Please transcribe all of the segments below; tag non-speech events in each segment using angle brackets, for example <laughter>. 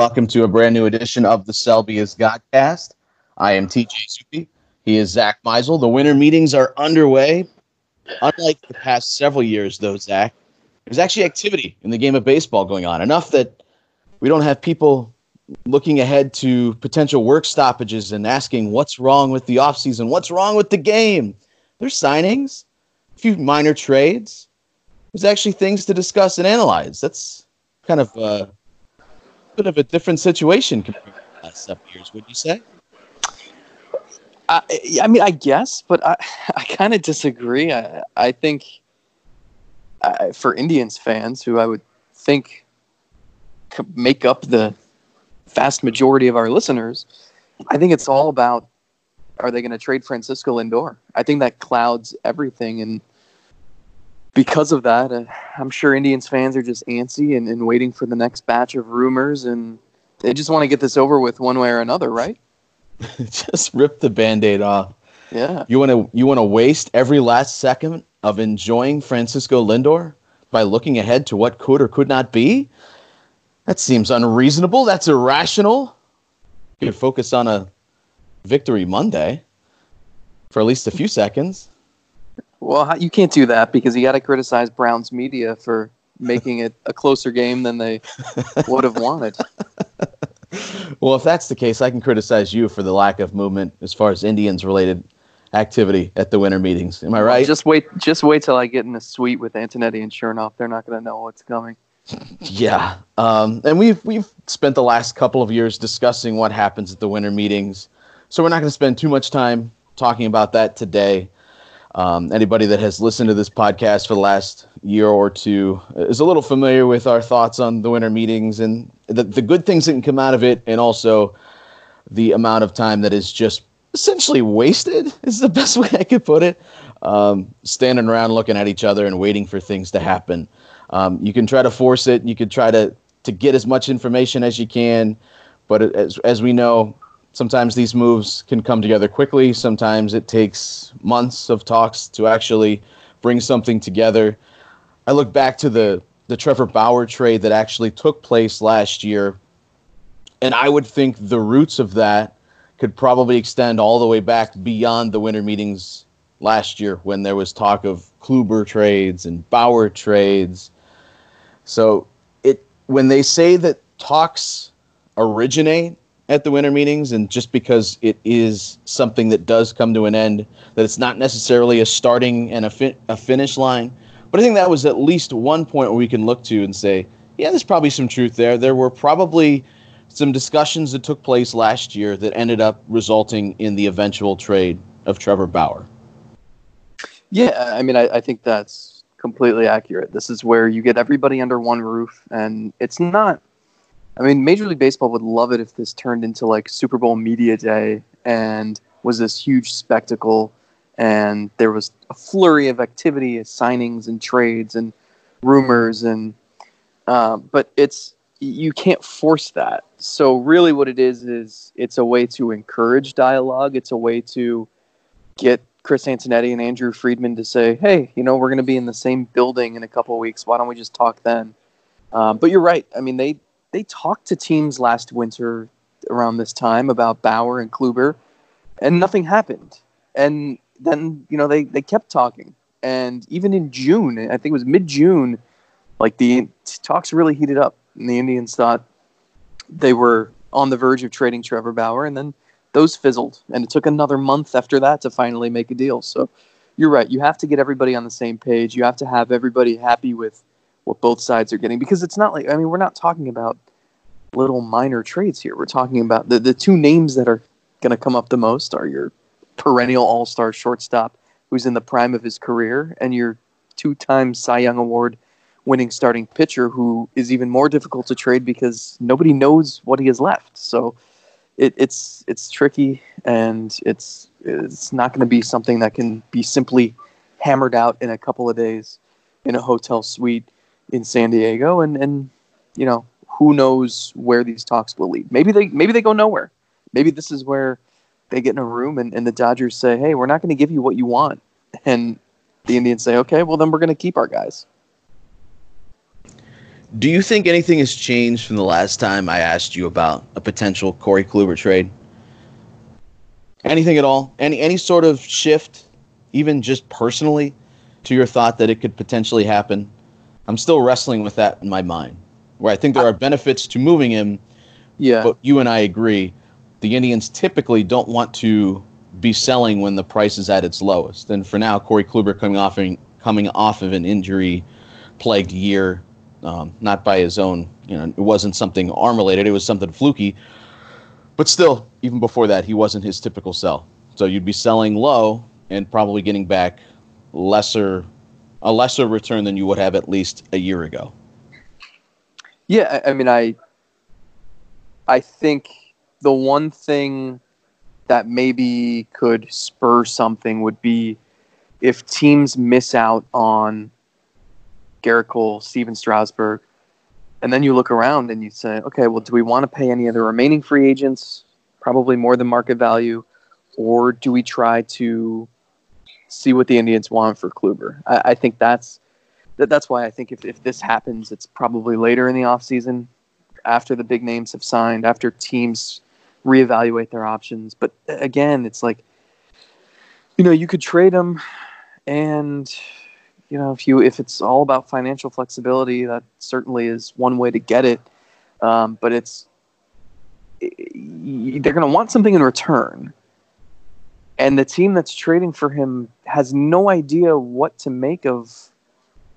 Welcome to a brand new edition of the Selby is Godcast. I am TJ Zuppe. He is Zack Meisel. The winter meetings are underway. Unlike the past several years, though, Zack, there's actually activity in the game of baseball going on. Enough that we don't have people looking ahead to potential work stoppages and asking what's wrong with the offseason, what's wrong with the game. There's signings, a few minor trades. There's actually things to discuss and analyze. That's kind of uh, bit of a different situation compared to the last several years, would you say? I, I mean, I guess, but I, <laughs> I kind of disagree. I, I think I, for Indians fans, who I would think make up the vast majority of our listeners, I think it's all about are they going to trade Francisco Lindor? I think that clouds everything. And because of that, uh, I'm sure Indians fans are just antsy and, and waiting for the next batch of rumors. And they just want to get this over with one way or another, right? <laughs> just rip the band-aid off. Yeah. You want to you want to waste every last second of enjoying Francisco Lindor by looking ahead to what could or could not be? That seems unreasonable. That's irrational. You could focus on a victory Monday for at least a few seconds. Well, you can't do that because you got to criticize Browns media for making it a closer game than they <laughs> would have wanted. well, if that's the case, I can criticize you for the lack of movement as far as Indians related activity at the winter meetings. Am I right? Just wait, just wait till I get in the suite with Antonetti and Chernoff. They're not going to know what's coming. <laughs> Yeah, um, and we've we've spent the last couple of years discussing what happens at the winter meetings, so we're not going to spend too much time talking about that today. Um, anybody that has listened to this podcast for the last year or two is a little familiar with our thoughts on the winter meetings and the, the good things that can come out of it, and also the amount of time that is just essentially wasted, <laughs> is the best way I could put it. Um, standing around looking at each other and waiting for things to happen. Um, you can try to force it, you can try to, to get as much information as you can, but as, as we know, sometimes these moves can come together quickly. Sometimes it takes months of talks to actually bring something together. I look back to the the Trevor Bauer trade that actually took place last year, and I would think the roots of that could probably extend all the way back beyond the winter meetings last year when there was talk of Kluber trades and Bauer trades. So it when they say that talks originate at the winter meetings, and just because it is something that does come to an end, that it's not necessarily a starting and a, fi- a finish line. But I think that was at least one point where we can look to and say, yeah, there's probably some truth there. There were probably some discussions that took place last year that ended up resulting in the eventual trade of Trevor Bauer. Yeah, I mean, I, I think that's completely accurate. This is where you get everybody under one roof, and it's not I mean, Major League Baseball would love it if this turned into like Super Bowl media day and was this huge spectacle, and there was a flurry of activity, signings and trades and rumors, and uh, but it's you can't force that. So really, what it is is it's a way to encourage dialogue. It's a way to get Chris Antonetti and Andrew Friedman to say, "Hey, you know, we're going to be in the same building in a couple weeks. Why don't we just talk then?" Um, but you're right. I mean, they they talked to teams last winter around this time about Bauer and Kluber, and nothing happened. And then you know they they kept talking, and even in June, I think it was mid June, like the talks really heated up, and the Indians thought they were on the verge of trading Trevor Bauer, and then those fizzled, and it took another month after that to finally make a deal. So you're right. You have to get everybody on the same page. You have to have everybody happy with what both sides are getting because it's not like I mean we're not talking about little minor trades here. We're talking about the the two names that are going to come up the most are your perennial All Star shortstop who's in the prime of his career and your two time Cy Young Award winning starting pitcher who is even more difficult to trade because nobody knows what he has left. So it, it's it's tricky and it's it's not going to be something that can be simply hammered out in a couple of days in a hotel suite in San Diego, and and you know who knows where these talks will lead. Maybe they maybe they go nowhere. Maybe this is where they get in a room and, and the Dodgers say, "Hey, we're not going to give you what you want," and the Indians say, "Okay, well then we're going to keep our guys." Do you think anything has changed from the last time I asked you about a potential Corey Kluber trade? Anything at all? Any any sort of shift, even just personally, to your thought that it could potentially happen? I'm still wrestling with that in my mind. Where I think there are benefits to moving him, Yeah. but you and I agree, the Indians typically don't want to be selling when the price is at its lowest. And for now, Corey Kluber coming off coming off of an injury plagued year, um, not by his own, you know, it wasn't something arm related, it was something fluky. But still, even before that, he wasn't his typical sell. So you'd be selling low and probably getting back lesser a lesser return than you would have at least a year ago. Yeah, I, mean, I, I think the one thing that maybe could spur something would be if teams miss out on Gerrit Cole, Stephen Strasburg, and then you look around and you say, okay, well, do we want to pay any of the remaining free agents? Probably more than market value, or do we try to see what the Indians want for Kluber? I, I think that's that, that's why I think if, if this happens, it's probably later in the offseason, after the big names have signed, after teams reevaluate their options. But again, it's like, you know, you could trade them, and you know, if you if it's all about financial flexibility, that certainly is one way to get it. Um, but it's they're going to want something in return. And the team that's trading for him has no idea what to make of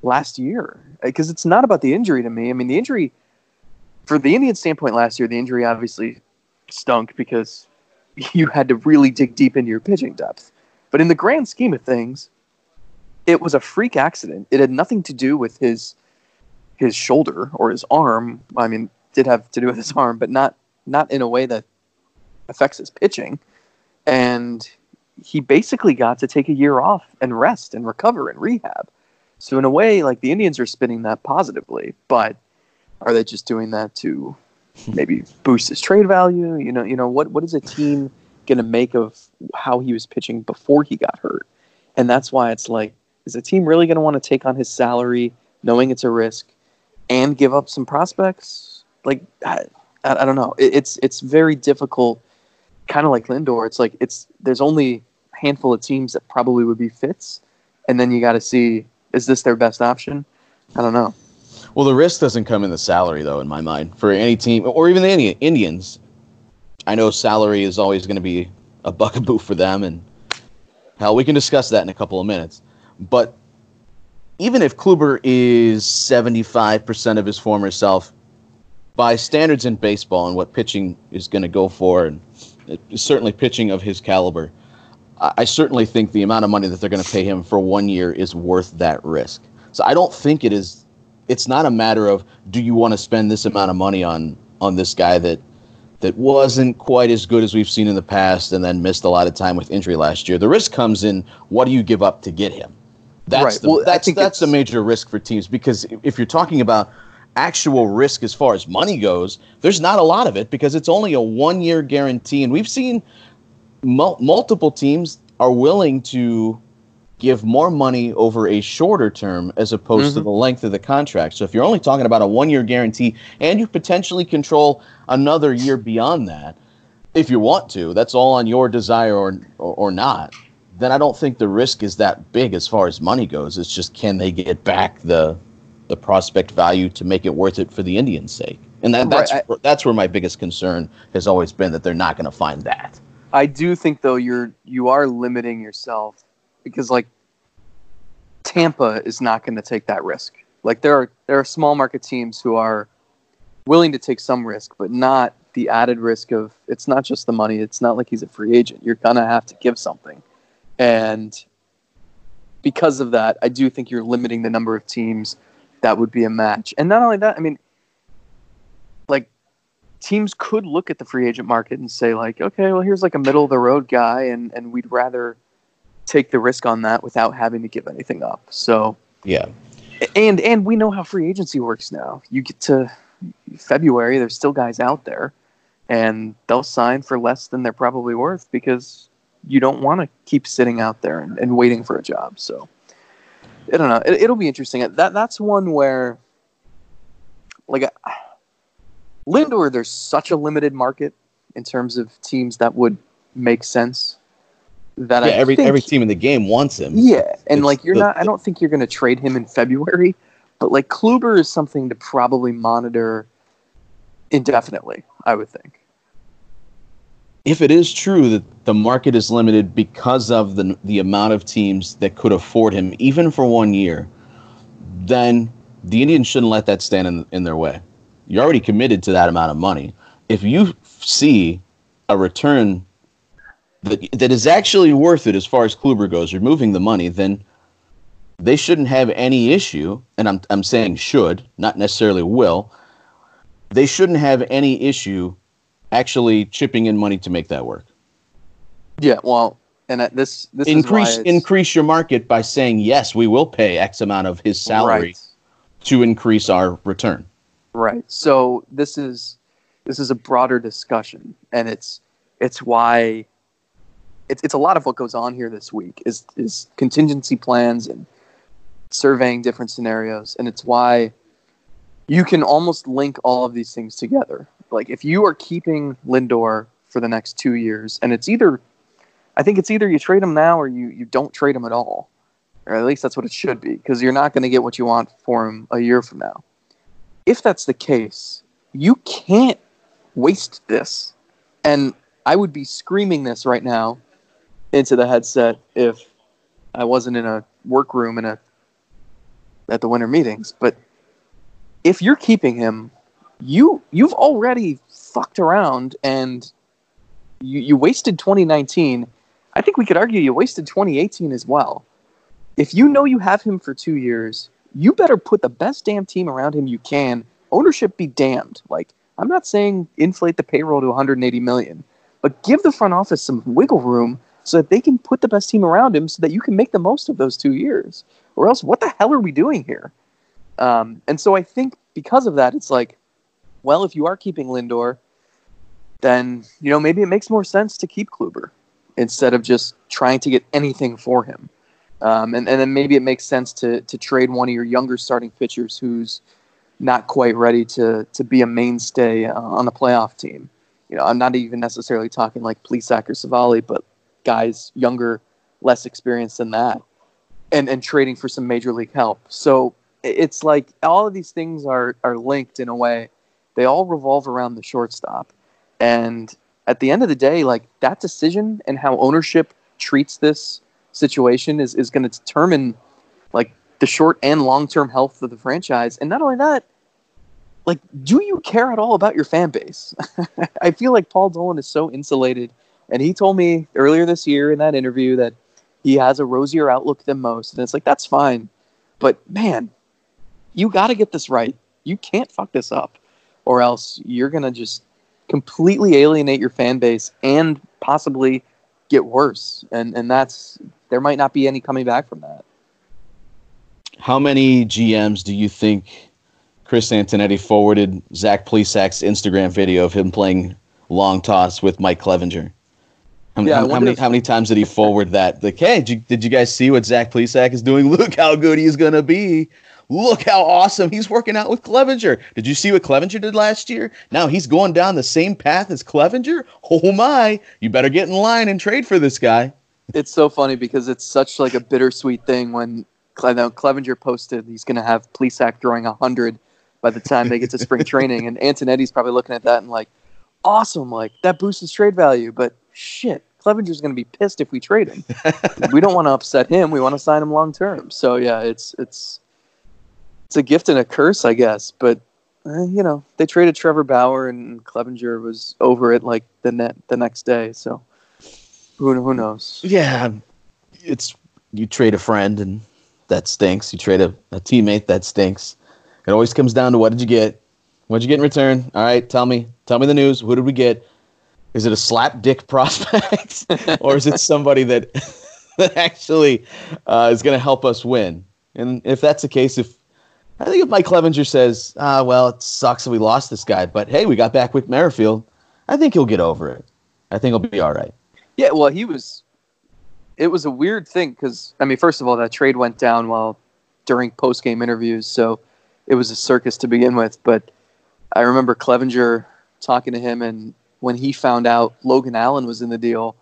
last year uh, because it's not about the injury to me. I mean, the injury for the Indian standpoint last year, the injury obviously stunk because <laughs> you had to really dig deep into your pitching depth. But in the grand scheme of things, it was a freak accident. It had nothing to do with his his shoulder or his arm. I mean, did have to do with his arm, but not not in a way that affects his pitching. And he basically got to take a year off and rest and recover and rehab. So in a way, like the Indians are spinning that positively, but are they just doing that to <laughs> maybe boost his trade value? You know, you know what what is a team going to make of how he was pitching before he got hurt? And that's why it's like, is a team really going to want to take on his salary, knowing it's a risk, and give up some prospects? Like, I, I don't know. It, it's it's very difficult. Kind of like Lindor, it's like it's there's only a handful of teams that probably would be fits, and then you got to see is this their best option? I don't know. Well, the risk doesn't come in the salary, though, in my mind, for any team or even the Indians. I know salary is always going to be a bugaboo for them, and hell, we can discuss that in a couple of minutes. But even if Kluber is 75% of his former self, by standards in baseball and what pitching is going to go for, and Uh, certainly pitching of his caliber, I certainly think the amount of money that they're going to pay him for one year is worth that risk. So I don't think it is. It's not a matter of do you want to spend this amount of money on on this guy that that wasn't quite as good as we've seen in the past and then missed a lot of time with injury last year. The risk comes in what do you give up to get him? That's right. the, well, that's that's a major risk for teams because if you're talking about actual risk as far as money goes, there's not a lot of it because it's only a one year guarantee, and we've seen mul- multiple teams are willing to give more money over a shorter term as opposed mm-hmm. to the length of the contract. So if you're only talking about a one year guarantee and you potentially control another year beyond that, if you want to, that's all on your desire or, or, or not. Then I don't think the risk is that big as far as money goes. It's just can they get back the the prospect value to make it worth it for the Indians' sake? And that, that's right. I, that's where my biggest concern has always been that they're not going to find that. I do think though you're you are limiting yourself because like Tampa is not going to take that risk. Like there are there are small market teams who are willing to take some risk, but not the added risk of it's not just the money. It's not like he's a free agent. You're gonna have to give something, and because of that, I do think you're limiting the number of teams that would be a match. And not only that, I mean, like teams could look at the free agent market and say like, okay, well here's like a middle of the road guy, and and we'd rather take the risk on that without having to give anything up. So yeah, and and we know how free agency works now. You get to February, there's still guys out there, and they'll sign for less than they're probably worth because you don't want to keep sitting out there and, and waiting for a job. So I don't know. It, will be interesting. That that's one where like Lindor, there's such a limited market in terms of teams that would make sense. That yeah, I every think, every team in the game wants him. Yeah, and It's like you're the- not. I don't think you're going to trade him in February, but like Kluber is something to probably monitor indefinitely. I would think. If it is true that the market is limited because of the the amount of teams that could afford him, even for one year, then the Indians shouldn't let that stand in, in their way. You're already committed to that amount of money. If you see a return that that is actually worth it as far as Kluber goes, removing the money, then they shouldn't have any issue. And I'm I'm saying should, not necessarily will. They shouldn't have any issue actually chipping in money to make that work. Yeah, well, and this this increase increase your market by saying yes, we will pay X amount of his salary Right. to increase our return. Right. So this is this is a broader discussion, and it's it's why it's it's a lot of what goes on here this week is is contingency plans and surveying different scenarios, and it's why you can almost link all of these things together. Like if you are keeping Lindor for the next two years, and it's either I think it's either you trade him now or you you don't trade him at all, or at least that's what it should be, because you're not going to get what you want for him a year from now if that's the case, you can't waste this. And I would be screaming this right now into the headset if I wasn't in a workroom in a at the winter meetings. But if you're keeping him, you you've already fucked around and you, you wasted 2019. I think we could argue you wasted 2018 as well. If you know you have him for two years, you better put the best damn team around him you can. Ownership be damned. Like I'm not saying inflate the payroll to 180 million, but give the front office some wiggle room so that they can put the best team around him so that you can make the most of those two years. Or else, what the hell are we doing here? Um, and so I think because of that, it's like, well, if you are keeping Lindor, then you know maybe it makes more sense to keep Kluber instead of just trying to get anything for him. Um, and, and then maybe it makes sense to to trade one of your younger starting pitchers who's not quite ready to to be a mainstay uh, on the playoff team. You know, I'm not even necessarily talking like Plesac or Civale, but guys younger, less experienced than that, and and trading for some major league help. So it's like all of these things are are linked in a way. They all revolve around the shortstop, and at the end of the day, like that decision and how ownership treats this situation is, is going to determine like the short and long term health of the franchise. And not only that, like, do you care at all about your fan base? <laughs> I feel like Paul Dolan is so insulated. And he told me earlier this year in that interview that he has a rosier outlook than most. And it's like, that's fine. But man, you got to get this right. You can't fuck this up, or else you're going to just completely alienate your fan base and possibly get worse. And, and that's, there might not be any coming back from that. How many GMs do you think Chris Antonetti forwarded Zach Plesac's Instagram video of him playing long toss with Mike Clevinger? How, Yeah, how, how many if- how many times did he forward that? Like, hey, did you, did you guys see what Zach Plesac is doing? <laughs> Look how good he's gonna be. Look how awesome he's working out with Clevinger. Did you see what Clevinger did last year? Now he's going down the same path as Clevinger. Oh my! You better get in line and trade for this guy. It's so funny because it's such like a bittersweet thing when Cle- Clevinger posted he's going to have Plesac throwing 100 by the time they get to spring training. And Antonetti's probably looking at that and like, awesome, like that boosts his trade value. But shit, Clevinger's going to be pissed if we trade him. <laughs> we don't want to upset him. We want to sign him long term. So yeah, it's it's it's a gift and a curse, I guess. But uh, you know, they traded Trevor Bauer and Clevinger was over it like the net the next day. So who who knows? Yeah, it's you trade a friend and that stinks. You trade a, a teammate that stinks. It always comes down to what did you get? What did you get in return? All right, tell me. Tell me the news. Who did we get? Is it a slap dick <laughs> prospect, or is it somebody that <laughs> that actually uh, is going to help us win? And if that's the case, if I think if Mike Clevinger says, "Ah, well, it sucks that we lost this guy, but hey, we got back Whit Merrifield," I think he'll get over it. I think he'll be all right. Yeah, well, he was. It was a weird thing because I mean, first of all, that trade went down while during post game interviews, so it was a circus to begin with. But I remember Clevinger talking to him, and when he found out Logan Allen was in the deal,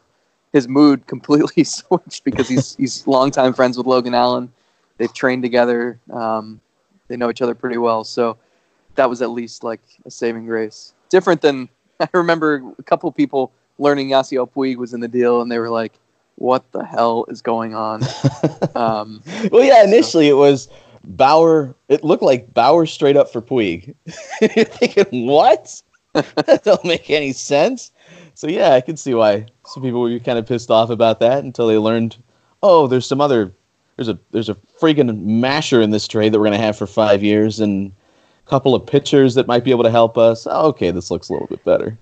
his mood <laughs> completely <laughs> switched because he's he's longtime friends with Logan Allen. They've trained together. Um, they know each other pretty well. So that was at least like a saving grace. Different than <laughs> I remember a couple people learning Yasiel Puig was in the deal, and they were like, "What the hell is going on?" <laughs> um, well, yeah, initially so. it was Bauer. It looked like Bauer straight up for Puig. <laughs> You're thinking, what? that don't make any sense. So yeah, I can see why some people were kind of pissed off about that until they learned, oh, there's some other, there's a there's a freaking masher in this trade that we're gonna have for five years and a couple of pitchers that might be able to help us. Oh, okay, this looks a little bit better.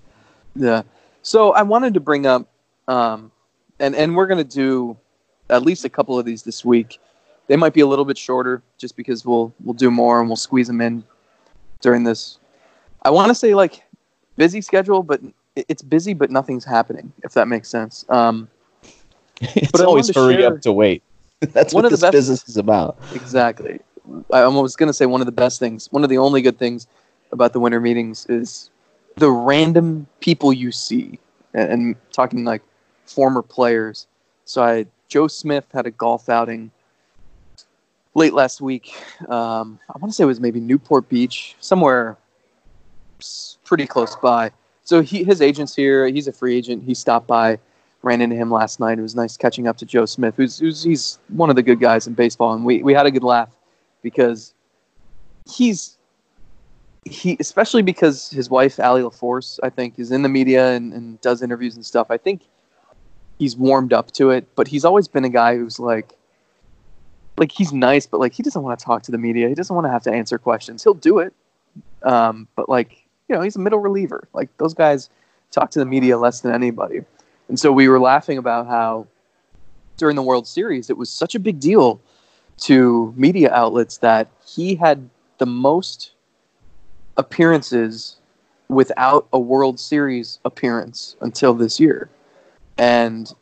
Yeah. So I wanted to bring up, um, and and we're gonna do at least a couple of these this week. They might be a little bit shorter, just because we'll we'll do more and we'll squeeze them in during this. I want to say like busy schedule, but it's busy, but nothing's happening. If that makes sense. Um, <laughs> it's but always hurry share, up to wait. <laughs> That's one what of this the best, business is about. Exactly. I was going to say one of the best things, one of the only good things about the winter meetings is the random people you see, and, and talking like former players. So I Joe Smith had a golf outing late last week. Um, I want to say it was maybe Newport Beach, somewhere pretty close by. So he, his agent's here. He's a free agent. He stopped by, ran into him last night. It was nice catching up to Joe Smith, who's, who's he's one of the good guys in baseball, and we, we had a good laugh because he's he especially because his wife Allie LaForce, I think, is in the media and, and does interviews and stuff. I think he's warmed up to it, but he's always been a guy who's like like he's nice, but like he doesn't want to talk to the media. He doesn't want to have to answer questions. He'll do it, um, but like you know, he's a middle reliever. Like those guys talk to the media less than anybody. And so we were laughing about how during the World Series, it was such a big deal to media outlets that he had the most appearances without a World Series appearance until this year. And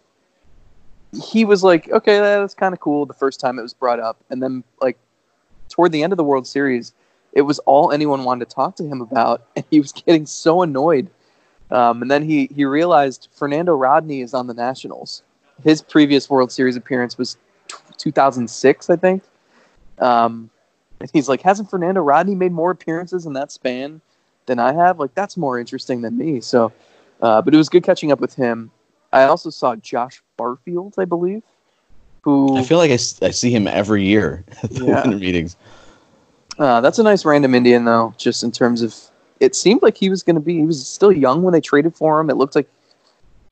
he was like, okay, that's kind of cool the first time it was brought up. And then, like, toward the end of the World Series, it was all anyone wanted to talk to him about, and he was getting so annoyed. Um, and then he he realized Fernando Rodney is on the Nationals. His previous World Series appearance was t- 2006, I think. Um, and he's like, hasn't Fernando Rodney made more appearances in that span than I have? Like that's more interesting than me. So, uh, but it was good catching up with him. I also saw Josh Barfield, I believe, who I feel like I, I see him every year <laughs> at the yeah. winter meetings. Uh, that's a nice random Indian, though, just in terms of. It seemed like he was going to be. He was still young when they traded for him. It looked like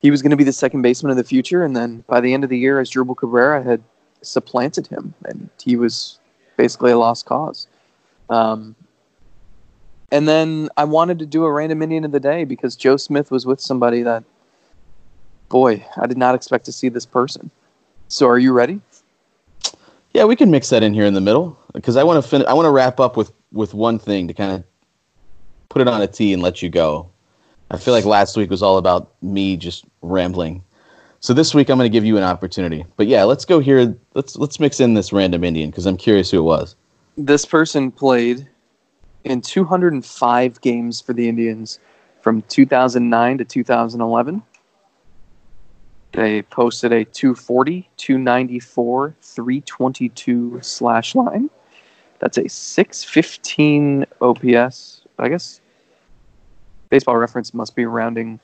he was going to be the second baseman of the future. And then by the end of the year, Asdrubal Cabrera had supplanted him, and he was basically a lost cause. Um, and then I wanted to do a random Indian of the day because Joe Smith was with somebody that, boy, I did not expect to see this person. So are you ready? Yeah, we can mix that in here in the middle because I want to fin- I want to wrap up with with one thing to kind of put it on a tee and let you go. I feel like last week was all about me just rambling. So this week I'm going to give you an opportunity. But yeah, let's go here. Let's let's mix in this random Indian because I'm curious who it was. This person played in 205 games for the Indians from 2009 to 2011. They posted a 240, 294, 322 slash line. That's a 615 OPS. I guess baseball reference must be rounding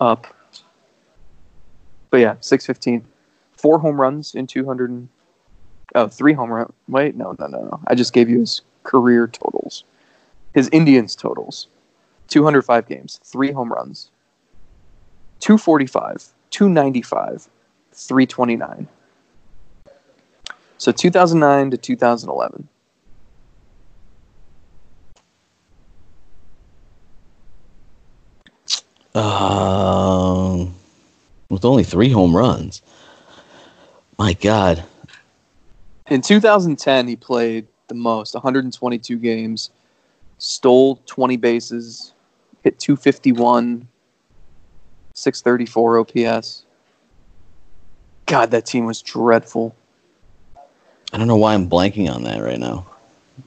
up. But yeah, 615. Four home runs in 200. oh, three home run. Wait, no, no, no, no. I just gave you his career totals. His Indians totals 205 games, three home runs, 245, 295, 329. So 2009 to 2011. Um, with only three home runs. My God. In 2010, he played the most 122 games, stole 20 bases, hit 251, 634 OPS. God, that team was dreadful. I don't know why I'm blanking on that right now.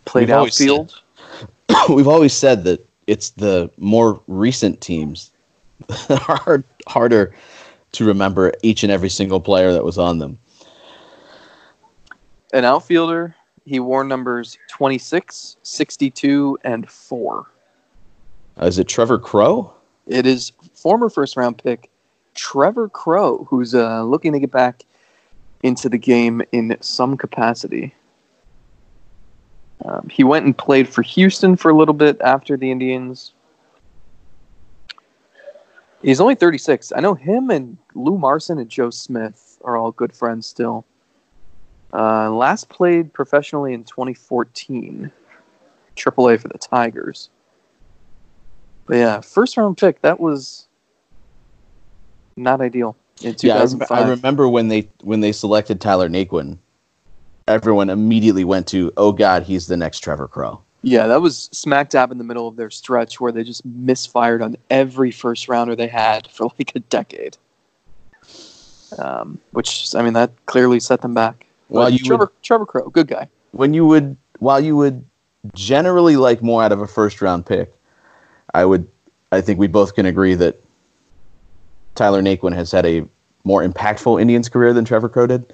Played We've outfield. <coughs> we've always said that it's the more recent teams <laughs> hard, harder to remember each and every single player that was on them. An outfielder, he wore numbers 26, 62, and 4. Uh, is it Trevor Crowe? It is former first round pick Trevor Crowe, who's uh, looking to get back into the game in some capacity. Um, he went and played for Houston for a little bit after the Indians. He's only 36. I know him and Lou Marson and Joe Smith are all good friends still. Uh, last played professionally in 2014, AAA for the Tigers. But yeah, first round pick. That was not ideal in Yeah, I, rem- I remember when they when they selected Tyler Naquin, everyone immediately went to, "Oh God, he's the next Trevor Crowe." Yeah, that was smack dab in the middle of their stretch where they just misfired on every first rounder they had <laughs> for like a decade. Um, which I mean, that clearly set them back. Well, you Trevor, would, Trevor Crowe, good guy. when you would while you would generally like more out of a first round pick, I would I think we both can agree that Tyler Naquin has had a more impactful Indians career than Trevor Crowe did.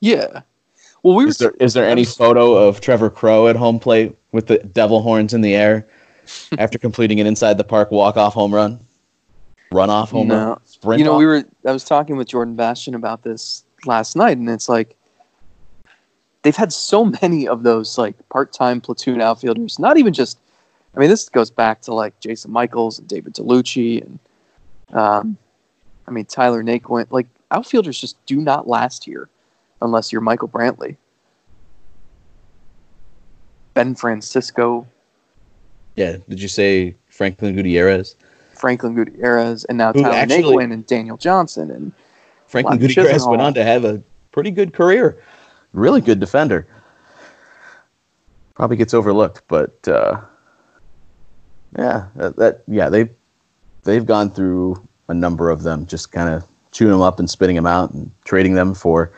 Yeah. Well, we were Is there is there any photo of Trevor Crowe at home plate with the devil horns in the air <laughs> after completing an inside the park walk off home run, run off home No. run, sprint? you know, off? we were. I was talking with Jordan Bastian about this last night, and it's like they've had so many of those like part-time platoon outfielders. Not even just. I mean, this goes back to like Jason Michaels and David Dellucci, and um, I mean Tyler Naquin. Like outfielders just do not last here unless you're Michael Brantley, Ben Francisco, yeah. Did you say Franklin Gutierrez? Franklin Gutierrez, and now Who Tyler actually- Naquin and Daniel Johnson, and Franklin Lon Gutierrez went on to have a pretty good career. Really good defender. Probably gets overlooked, but uh, yeah, that, that yeah they they've gone through a number of them, just kind of chewing them up and spitting them out and trading them for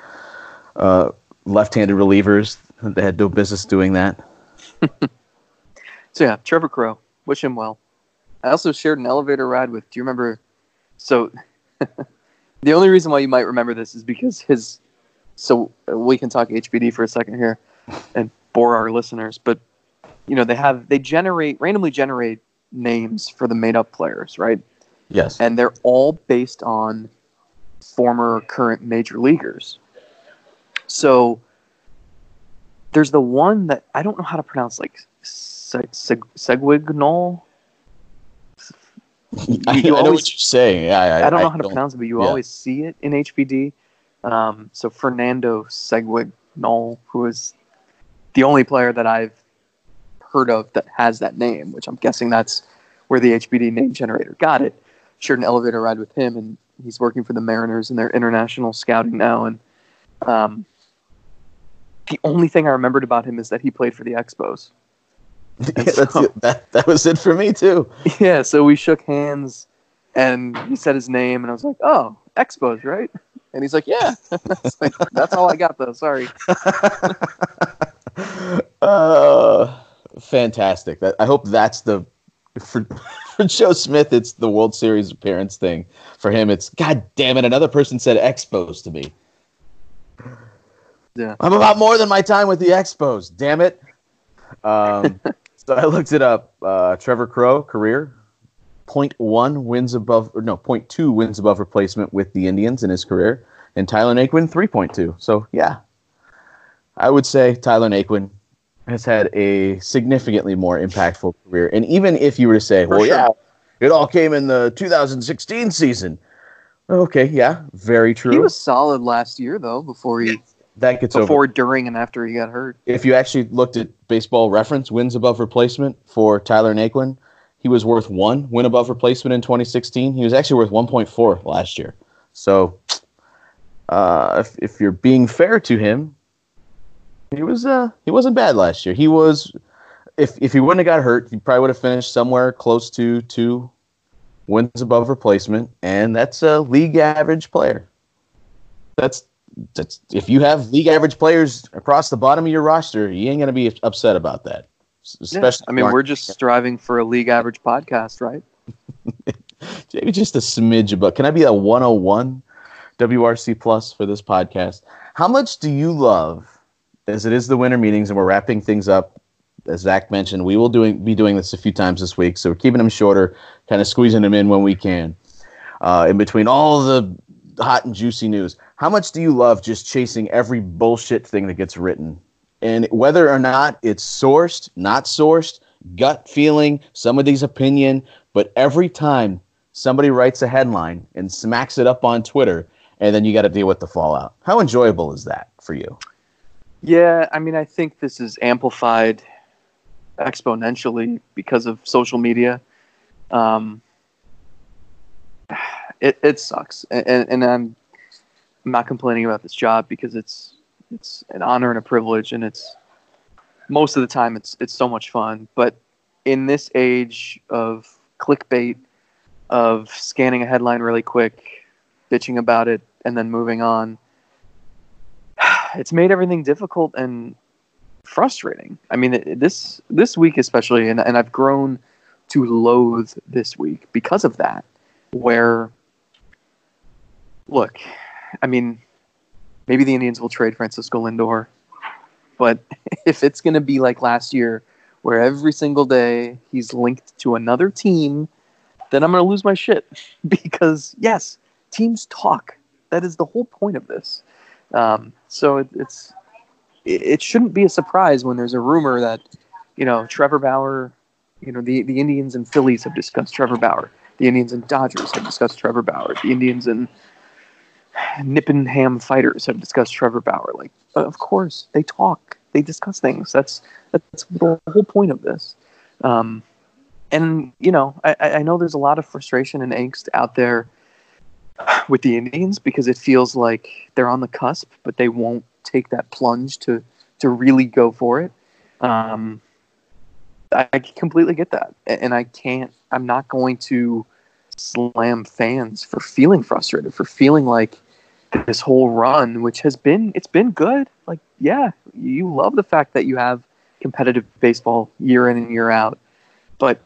uh, left-handed relievers. They had no business doing that. <laughs> So yeah, Trevor Crowe. Wish him well. I also shared an elevator ride with. Do you remember? So <laughs> the only reason why you might remember this is because his. So we can talk HBD for a second here, <laughs> and bore our listeners. But you know they have they generate randomly generate names for the made up players, right? Yes. And they're all based on former current major leaguers. So there's the one that I don't know how to pronounce, like Se- Se- Seguignol. <laughs> I, you I know always- what you're saying. Yeah, I, I don't know how to pronounce it, but you yeah. always see it in HBD. Um, so Fernando Seguignol, who is the only player that I've heard of that has that name, which I'm guessing that's where the HBD name generator got it. Shared an elevator ride with him, and he's working for the Mariners in their international scouting now. And um, the only thing I remembered about him is that he played for the Expos. <laughs> Yeah, that's that that was it for me too. <laughs> Yeah, so we shook hands, and he said his name, and I was like, "Oh, Expos, right?" And he's like, "Yeah." <laughs> Like, That's all I got, though. Sorry. uh, fantastic. That I hope that's the for for Joe Smith. It's the World Series appearance thing. For him, it's God damn it. Another person said Expos to me. Yeah. I'm about more than my time with the Expos. Damn it. Um, <laughs> so I looked it up. Uh, Trevor Crowe career. 0.1 wins above, or no, 0.2 wins above replacement with the Indians in his career, and Tyler Naquin 3.2. So yeah, I would say Tyler Naquin has had a significantly more impactful career. And even if you were to say, For well, sure. yeah, it all came in the 2016 season. Okay, yeah, very true. He was solid last year, though. Before he, that gets over. before, during, and after he got hurt. If you actually looked at baseball reference wins above replacement for Tyler Naquin, he was worth one win above replacement in 2016. He was actually worth 1.4 last year. So, uh, if, if you're being fair to him, he was uh, he wasn't bad last year. He was, if if he wouldn't have got hurt, he probably would have finished somewhere close to two wins above replacement, and that's a league average player. That's that's if you have league average players across the bottom of your roster, you ain't gonna be upset about that. Especially, yeah. I mean, we're just striving for a league average podcast, right? <laughs> Maybe just a smidge, but can I be a 101 WRC plus for this podcast? How much do you love, as it is the winter meetings and we're wrapping things up? As Zack mentioned, we will doing be doing this a few times this week, so we're keeping them shorter, kind of squeezing them in when we can. Uh, in between all the hot and juicy news, how much do you love just chasing every bullshit thing that gets written? And whether or not it's sourced, not sourced, gut feeling, somebody's opinion, but every time somebody writes a headline and smacks it up on Twitter, and then you got to deal with the fallout. How enjoyable is that for you? Yeah, I mean, I think this is amplified exponentially because of social media. Um, it, it sucks, and, and I'm, I'm not complaining about this job because it's it's an honor and a privilege, and it's most of the time it's it's so much fun. But in this age of clickbait, of scanning a headline really quick, bitching about it, and then moving on, <sighs> it's made everything difficult and frustrating. I mean, this this week especially, and, and I've grown to loathe this week because of that. Where, look, I mean, maybe the Indians will trade Francisco Lindor, but <laughs> if it's going to be like last year, where every single day he's linked to another team, then I'm going to lose my shit <laughs> because yes, teams talk. That is the whole point of this. Um, so it, it's it, it shouldn't be a surprise when there's a rumor that you know Trevor Bauer, you know the the Indians and Phillies have discussed Trevor Bauer. The Indians and Dodgers have discussed Trevor Bauer. The Indians and Nippon-Ham fighters have discussed Trevor Bauer. Like, of course, they talk, they discuss things. That's that's the whole point of this. Um, and you know, I, I know there's a lot of frustration and angst out there with the Indians because it feels like they're on the cusp, but they won't take that plunge to to really go for it. Um, I completely get that, and I can't. I'm not going to slam fans for feeling frustrated, for feeling like this whole run, which has been it's been good. Like, yeah, you love the fact that you have competitive baseball year in and year out, but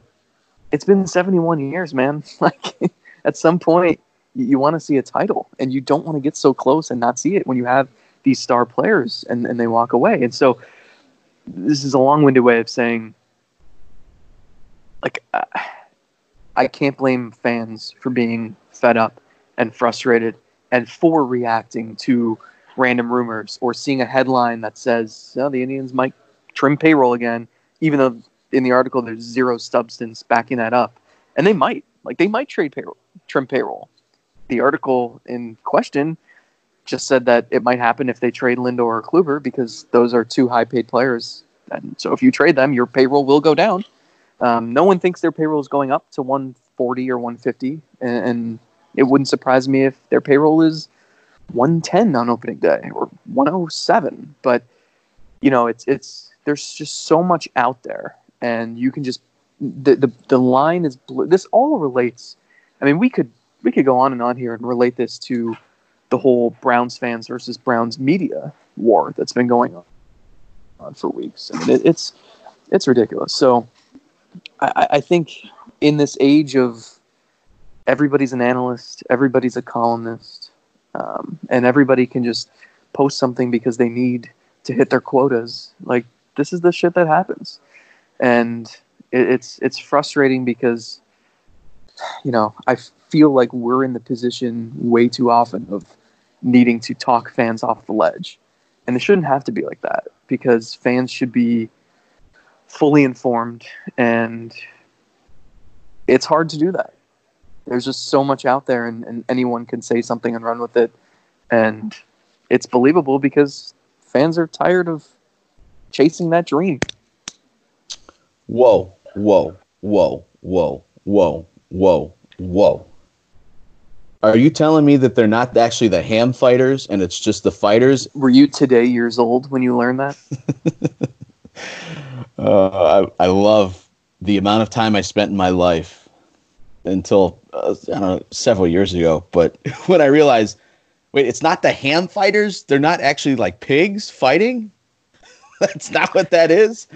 it's been 71 years, man. <laughs> Like, at some point, you want to see a title, and you don't want to get so close and not see it when you have these star players and, and they walk away. And so, this is a long-winded way of saying, like. I can't blame fans for being fed up and frustrated and for reacting to random rumors or seeing a headline that says oh, the Indians might trim payroll again, even though in the article there's zero substance backing that up. And they might. Like they might trade payroll, trim payroll. The article in question just said that it might happen if they trade Lindor or Kluber because those are two high paid players. And so if you trade them, your payroll will go down. Um, no one thinks their payroll is going up to 140 or 150, and, and it wouldn't surprise me if their payroll is 110 on opening day or 107. But you know, it's it's there's just so much out there, and you can just the the, the line is blue. This all relates. I mean, we could we could go on and on here and relate this to the whole Browns fans versus Browns media war that's been going on for weeks. I mean, it, it's it's ridiculous. So I, I think in this age of everybody's an analyst, everybody's a columnist, um, and everybody can just post something because they need to hit their quotas. Like this is the shit that happens, and it, it's it's frustrating because you know I feel like we're in the position way too often of needing to talk fans off the ledge, and it shouldn't have to be like that because fans should be fully informed. And it's hard to do that there's just so much out there and, and anyone can say something and run with it. And it's believable because fans are tired of chasing that dream. Whoa whoa whoa whoa whoa whoa whoa. Are you telling me that they're not actually the ham fighters and it's just the fighters? Were you today years old when you learned that? <laughs> Uh, I, I love the amount of time I spent in my life until uh, I don't know several years ago. But <laughs> when I realized Wait, it's not the ham fighters? They're not actually like pigs fighting? <laughs> That's not what that is?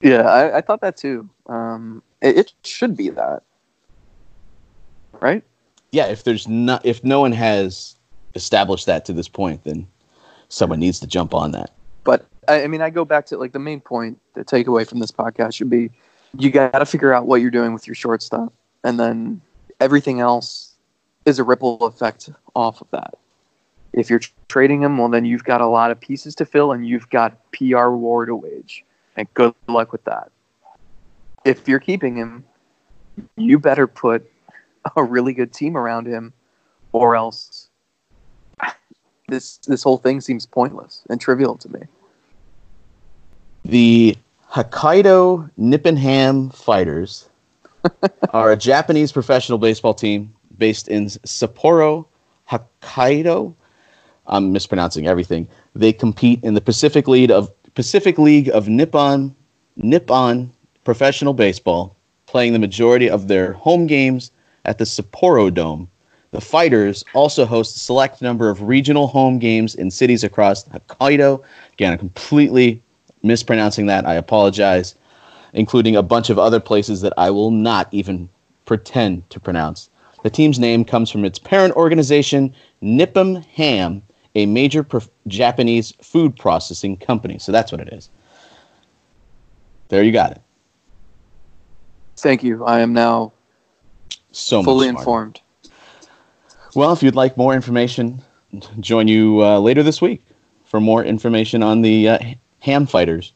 Yeah, I, I thought that too. Um, it, it should be that. Right? Yeah, if there's not if no one has established that to this point, then someone needs to jump on that. But I, I mean, I go back to like the main point. The takeaway from this podcast should be: you got to figure out what you're doing with your shortstop, and then everything else is a ripple effect off of that. If you're trading him, well, then you've got a lot of pieces to fill, and you've got PR war to wage. And good luck with that. If you're keeping him, you better put a really good team around him, or else this this whole thing seems pointless and trivial to me. The Hokkaido Nippon Ham Fighters are a Japanese professional baseball team based in Sapporo, Hokkaido. I'm mispronouncing everything. They compete in the Pacific League of Pacific League of Nippon Nippon Professional Baseball, playing the majority of their home games at the Sapporo Dome. The Fighters also host a select number of regional home games in cities across Hokkaido. Again, I'm completely mispronouncing that. I apologize, including a bunch of other places that I will not even pretend to pronounce. The team's name comes from its parent organization, Nippon Ham, a major Japanese food processing company. So that's what it is. There you got it. Thank you. I am now so fully informed. Well, if you'd like more information, join you uh, later this week for more information on the uh, ham fighters.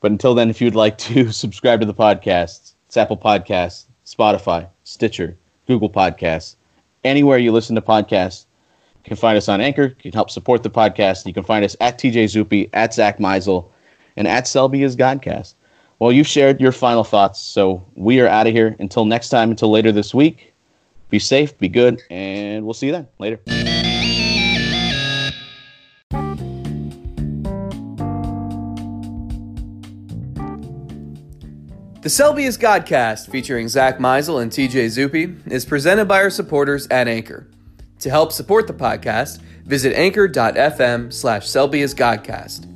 But until then, if you'd like to <laughs> subscribe to the podcast, it's Apple Podcasts, Spotify, Stitcher, Google Podcasts, anywhere you listen to podcasts. You can find us on Anchor. You can help support the podcast. You can find us at TJ Zuppe, at Zack Meisel, and at Selby is Godcast. Well, you've shared your final thoughts, so we are out of here. Until next time, until later this week, be safe, be good, and we'll see you then. Later. The Selby Godcast, featuring Zack Meisel and TJ Zuppe, is presented by our supporters at Anchor. To help support the podcast, visit anchor.fm slash Selby Godcast.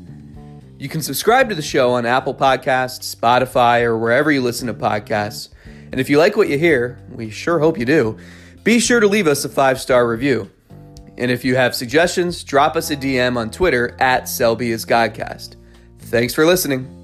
You can subscribe to the show on Apple Podcasts, Spotify, or wherever you listen to podcasts. And if you like what you hear, we sure hope you do, be sure to leave us a five star review. And if you have suggestions, drop us a DM on Twitter at Selby is Godcast. Thanks for listening.